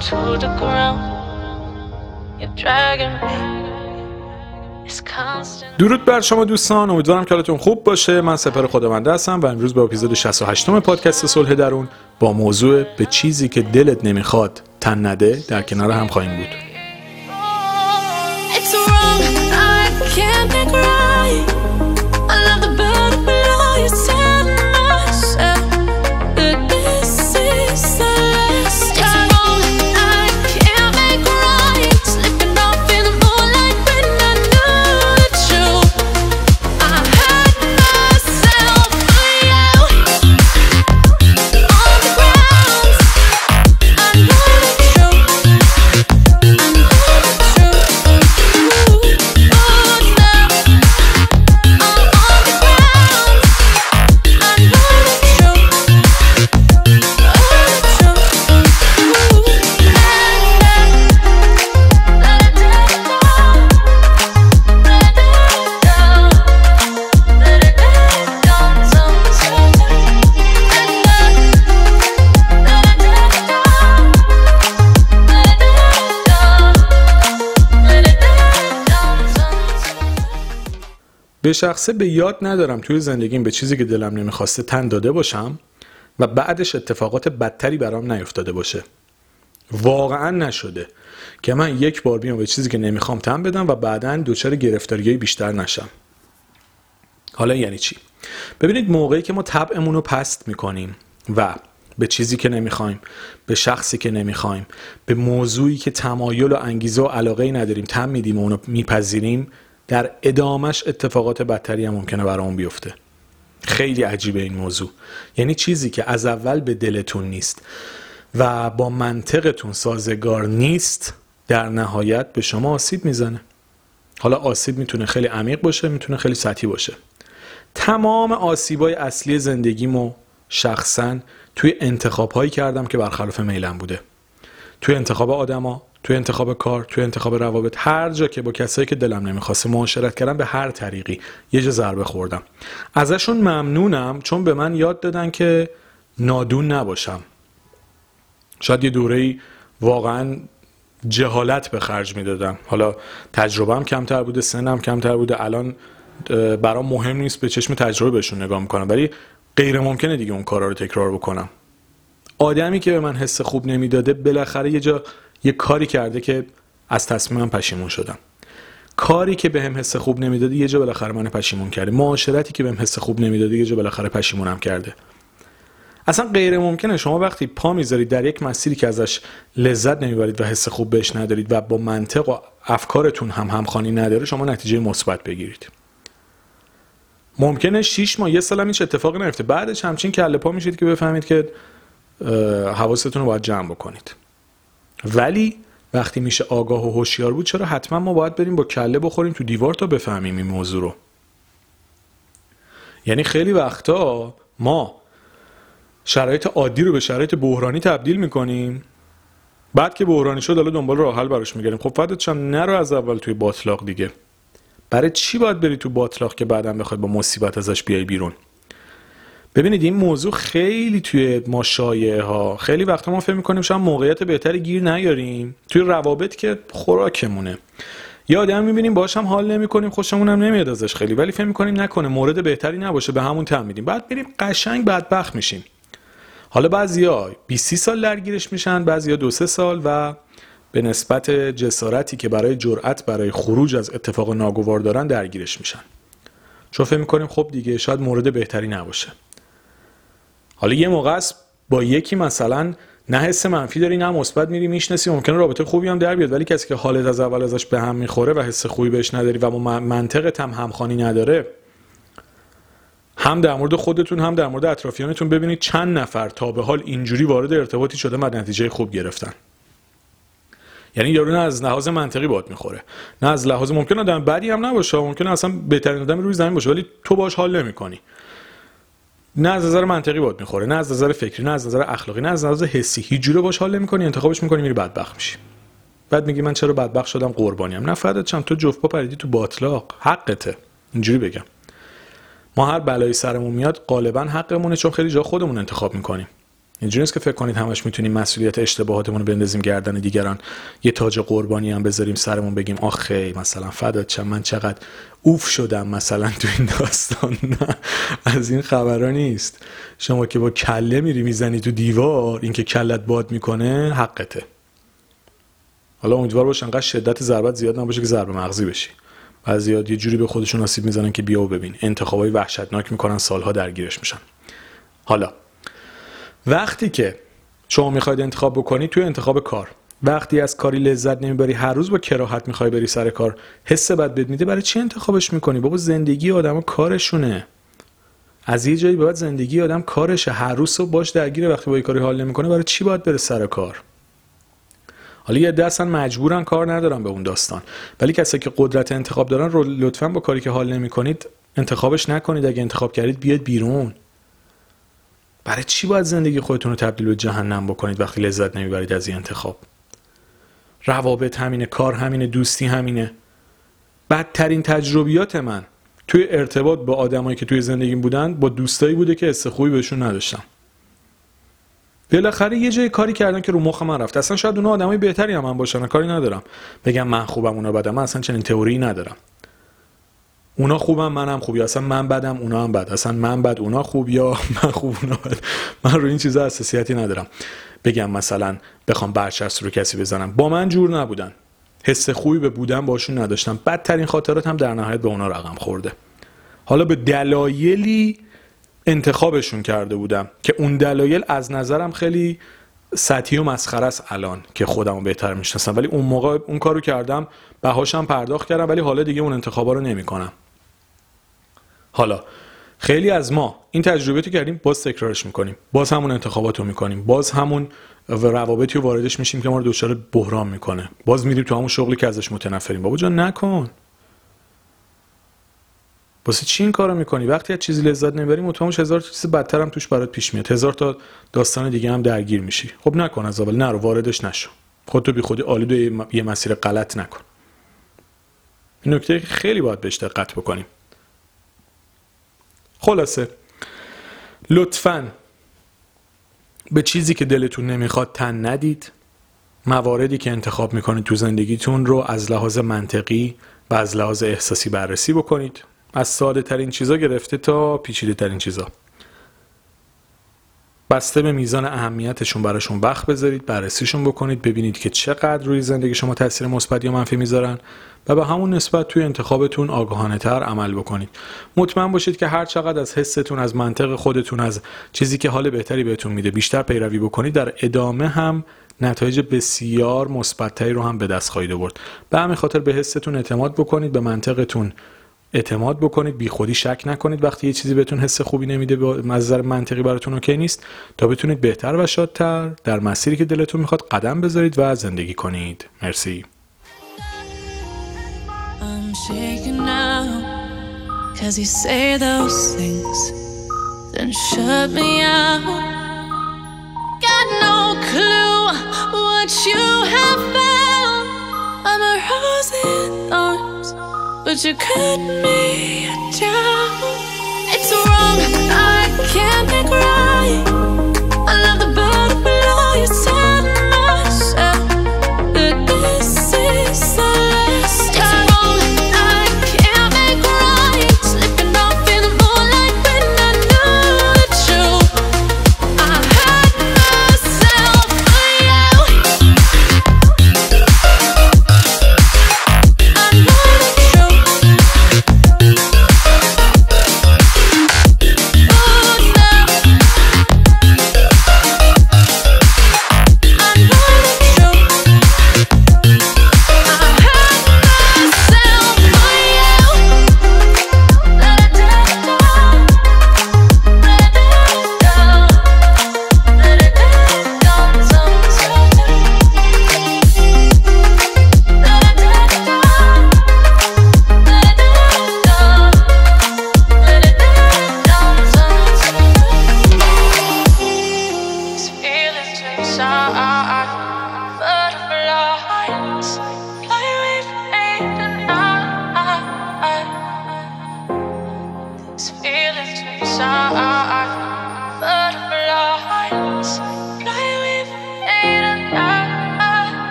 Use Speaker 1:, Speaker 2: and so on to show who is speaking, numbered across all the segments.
Speaker 1: to the ground. You're dragging me. It's constant.
Speaker 2: درود بر شما دوستان امیدوارم که حالتون خوب باشه من سپر خداونده هستم و امروز با اپیزود 68 م پادکست صلح درون با موضوع به چیزی که دلت نمی‌خواد تن نده در کنار هم خواهیم بود به شخصه به یاد ندارم توی زندگیم به چیزی که دلم نمی‌خواسته تن داده باشم و بعدش اتفاقات بدتری برام نیفتاده باشه. واقعا نشده که من یک بار بیام به چیزی که نمی‌خوام تن بدم و بعدا دچار گرفتاری بیشتر نشم. حالا یعنی چی؟ ببینید موقعی که ما طبعمون رو پست می‌کنیم و به چیزی که نمی‌خوایم به شخصی که نمی‌خوایم به موضوعی که تمایل و انگیزه و علاقه نداریم تم میدیم و اونو میپذیریم در ادامش اتفاقات بدتری هم ممکنه برامون بیفته. خیلی عجیبه این موضوع. یعنی چیزی که از اول به دلتون نیست و با منطقتون سازگار نیست در نهایت به شما آسیب می‌زنه. حالا آسیب می‌تونه خیلی عمیق باشه می‌تونه خیلی سطحی باشه. تمام آسیبای اصلی زندگیمو شخصا توی انتخاب هایی کردم که برخلاف میلم بوده. توی انتخاب آدما توی انتخاب کار توی انتخاب روابط هر جا که با کسایی که دلم نمی‌خواسته معاشرت کردم به هر طریقی یه جا ضربه خوردم. ازشون ممنونم چون به من یاد دادن که نادون نباشم. شاید یه دوره واقعا جهالت به خرج می‌دادم. حالا تجربهم کمتر بوده سنم کمتر بوده الان برام مهم نیست به چشم تجربه بهشون نگاه می‌کنم ولی غیر ممکنه دیگه اون کارا رو تکرار بکنم. آدمی که به من حس خوب نمی‌داده بالاخره یه جا یه کاری کرده که از تصمیمم پشیمون شدم. کاری که بهم حس خوب نمی‌داده یه جا بالاخره من پشیمون کرده. معاشرتی که بهم حس خوب نمی‌داده یه جا بالاخره پشیمونم کرده. اصلا غیر ممکنه. شما وقتی پا می‌ذارید در یک مسیری که ازش لذت نمی‌برید و حس خوب بهش ندارید و با منطق و افکارتون هم همخوانی نداره شما نتیجه مثبت بگیرید. ممکنه 6 ماه یه سال هیچ اتفاقی نیفته. بعدش همچین کله پا میشید که بفهمید که حواستون رو باید جمع بکنید. ولی وقتی میشه آگاه و هوشیار بود چرا حتما ما باید بریم با کله بخوریم تو دیوار تا بفهمیم این موضوع رو؟ یعنی خیلی وقتا ما شرایط عادی رو به شرایط بحرانی تبدیل می‌کنیم. بعد که بحرانی شد حالا دنبال راه حل براش میگردیم. خب فدات شم نرو از اول توی باطلاق دیگه. برای چی باید بری تو باطلاق که بعدا بخوای با مصیبت ازش بیای بیرون؟ ببینید این موضوع خیلی توی ما شایعه ها خیلی وقتا ما فکر می‌کنیم شاید موقعیت بهتری گیر نیاریم. توی روابط که خوراکمونه. یه آدم می‌بینیم باهاش هم حال نمی‌کنیم خوشمون هم نمیاد ازش خیلی ولی فکر می‌کنیم نکنه مورد بهتری نباشه به همون تم میدیم بعد میریم قشنگ بدبخت میشیم. حالا بعضیا 20 سال درگیرش میشن بعضیا دو سه سال و به نسبت جسارتی که برای جرأت برای خروج از اتفاق ناگوار دارن درگیرش میشن. چون فکر می‌کنیم خب دیگه شاید مورد بهتری نباشه. حالا یه موقع است با یکی مثلا نه حس منفی داری نه مثبت میری می‌شناسی. ممکنه رابطه خوبی هم در بیاد. ولی کسی که حالت از اول ازش به هم می‌خوره و حس خوبی بهش نداری و با من- منطقت هم همخوانی نداره هم در مورد خودتون هم در مورد اطرافیانتون ببینید چند نفر تا به حال اینجوری وارد ارتباطی شده و نتیجه خوب گرفتن. یعنی یارو نه از لحاظ منطقی باد می‌خوره نه از لحاظ ممکن آدم بدی هم نباشه ممکن اصلا بهترین آدم روی زمین باشه ولی تو باش حال نمی‌کنی. نه از نظر منطقی باد می‌خوره نه از نظر فکری نه از نظر اخلاقی نه از نظر حسی. هیچ جوره باش حال نمی‌کنی انتخابش می‌کنی میری بدبخت میشی. بعد میگی من چرا بدبخت شدم؟ قربانیم نه شم تو جفت پا پریدی تو باطلاق؟ حقته. اینجوری بگم. ما هر بلایی سرمون میاد غالبا حقمونه چون خیلی جا خودمون انتخاب می‌کنیم. اینجوری نیست که فکر کنید همش می‌تونیم مسئولیت اشتباهاتمون رو بندازیم گردن دیگران. یه تاج قربانی هم بذاریم سرمون بگیم آخه مثلا فدات چم من چقدر اوف شدم مثلا تو این داستان. نه از این خبرها نیست. شما که با کله میری می‌زنی تو دیوار اینکه کلت باد می‌کنه حقته. حالا امیدوار باش انقدر شدت ضربت زیاد نباشه که ضربه مغزی بشی. بعضیا یه جوری به خودشون آسیب می‌زنن که بیا و ببین. انتخابای وحشتناک می‌کنن سالها درگیرش میشن. حالا وقتی که شما می‌خواید انتخاب بکنی توی انتخاب کار. وقتی از کاری لذت نمی‌بری هر روز با کراهت می‌خوای بری سر کار. حس بد بد میده برای چی انتخابش می‌کنی؟ بابا زندگی آدم کارشونه. از یه جایی بعد زندگی آدم کارشه. هر روز صبح باش درگیره. وقتی با یه کاری حال نمی‌کنه برای چی باید بره سر کار؟ حالا یه اصلا مجبورن کار ندارن به اون داستان. ولی کسایی که قدرت انتخاب دارن رو لطفا با کاری که حال نمی‌کنید انتخابش نکنید. اگه انتخاب کردید بیاد بیرون. برای چی باید زندگی خودتون رو تبدیل به جهنم بکنید وقتی لذت نمی‌برید از این انتخاب؟ روابط همینه کار همینه دوستی همینه. بدترین تجربیات من توی ارتباط با آدمایی که توی زندگیم بودن با دوستایی بوده که حس خوبی بهشون نداشتم. بالاخره یه جای کاری کردن که رو مخ من رفت. اصلا شاید اونها آدمای بهتری هم من باشن کاری ندارم. بگم من خوبم اونا بدم. من اصلا چنین تئوری ندارم. اونا خوبم منم خوب یا اصلا من بدم اونا هم بد. اصلا من بد اونا خوب یا من خوب اونا بد. من رو این چیزا حساسیتی ندارم. بگم مثلا بخوام برچسب رو کسی بزنم. با من جور نبودن. حس خوبی به بودن باشون نداشتم. بدترین خاطرات هم در نهایت به اونا رقم خورده. حالا به دلایلی انتخابشون کرده بودم که اون دلایل از نظرم خیلی سطحی و مسخره است الان که خودم رو بهتر می‌شناسم. ولی اون موقع اون کارو کردم. بهاشم پرداخت کردم. ولی حالا دیگه اون انتخابا رو نمی‌کنم. حالا خیلی از ما این تجربیاتی کردیم باز تکرارش می‌کنیم. باز همون انتخابات رو می‌کنیم. باز همون روابطی رو واردش میشیم که ما رو دچار بحران می‌کنه. باز میریم تو همون شغلی که ازش متنفریم. بابا جان نکن. واسه چی این کارو می‌کنی؟ وقتی از چیزی لذت نمی‌بری مطمئن هزار چیز بدتر هم توش برات پیش میاد. هزار تا داستان دیگه هم درگیر میشی. خب نکن از اول. نرو واردش نشو. خودتو بی خودی آلود یه مسیر غلط نکن. این نکته خیلی باید بهش دقت بکنیم. خلاصه. لطفا. به چیزی که دلتون نمی‌خواد تن ندید. مواردی که انتخاب می‌کنید تو زندگیتون رو از لحاظ منطقی و از لحاظ احساسی بررسی بکنید. از ساده ترین چیزا گرفته تا پیچیده ترین چیزا. بسته به میزان اهمیتشون براشون وقت بذارید بررسیشون بکنید ببینید که چقدر روی زندگی شما تاثیر مثبت یا منفی می‌ذارن و به همون نسبت توی انتخابتون آگاهانه تر عمل بکنید. مطمئن باشید که هر چقدر از حستون از منطق خودتون از چیزی که حال بهتری بهتون میده بیشتر پیروی بکنید در ادامه هم نتایج بسیار مثبتتری رو هم به دست خواهید آورد. به همین خاطر به حستون اعتماد بکنید به منطقتون اعتماد بکنید بی خودی شک نکنید وقتی یه چیزی بهتون حس خوبی نمیده به نظر منطقی براتون اوکی نیست تا بتونید بهتر و شادتر در مسیری که دلتون می‌خواد قدم بذارید و زندگی کنید. مرسی.
Speaker 1: But you cut me down.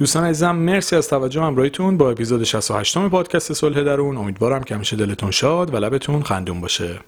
Speaker 2: دوستان عزیزم مرسی از توجه همراهیتون با اپیزود 68 پادکست صلح درون. امیدوارم که همیشه دلتون شاد و لبتون خندون باشه.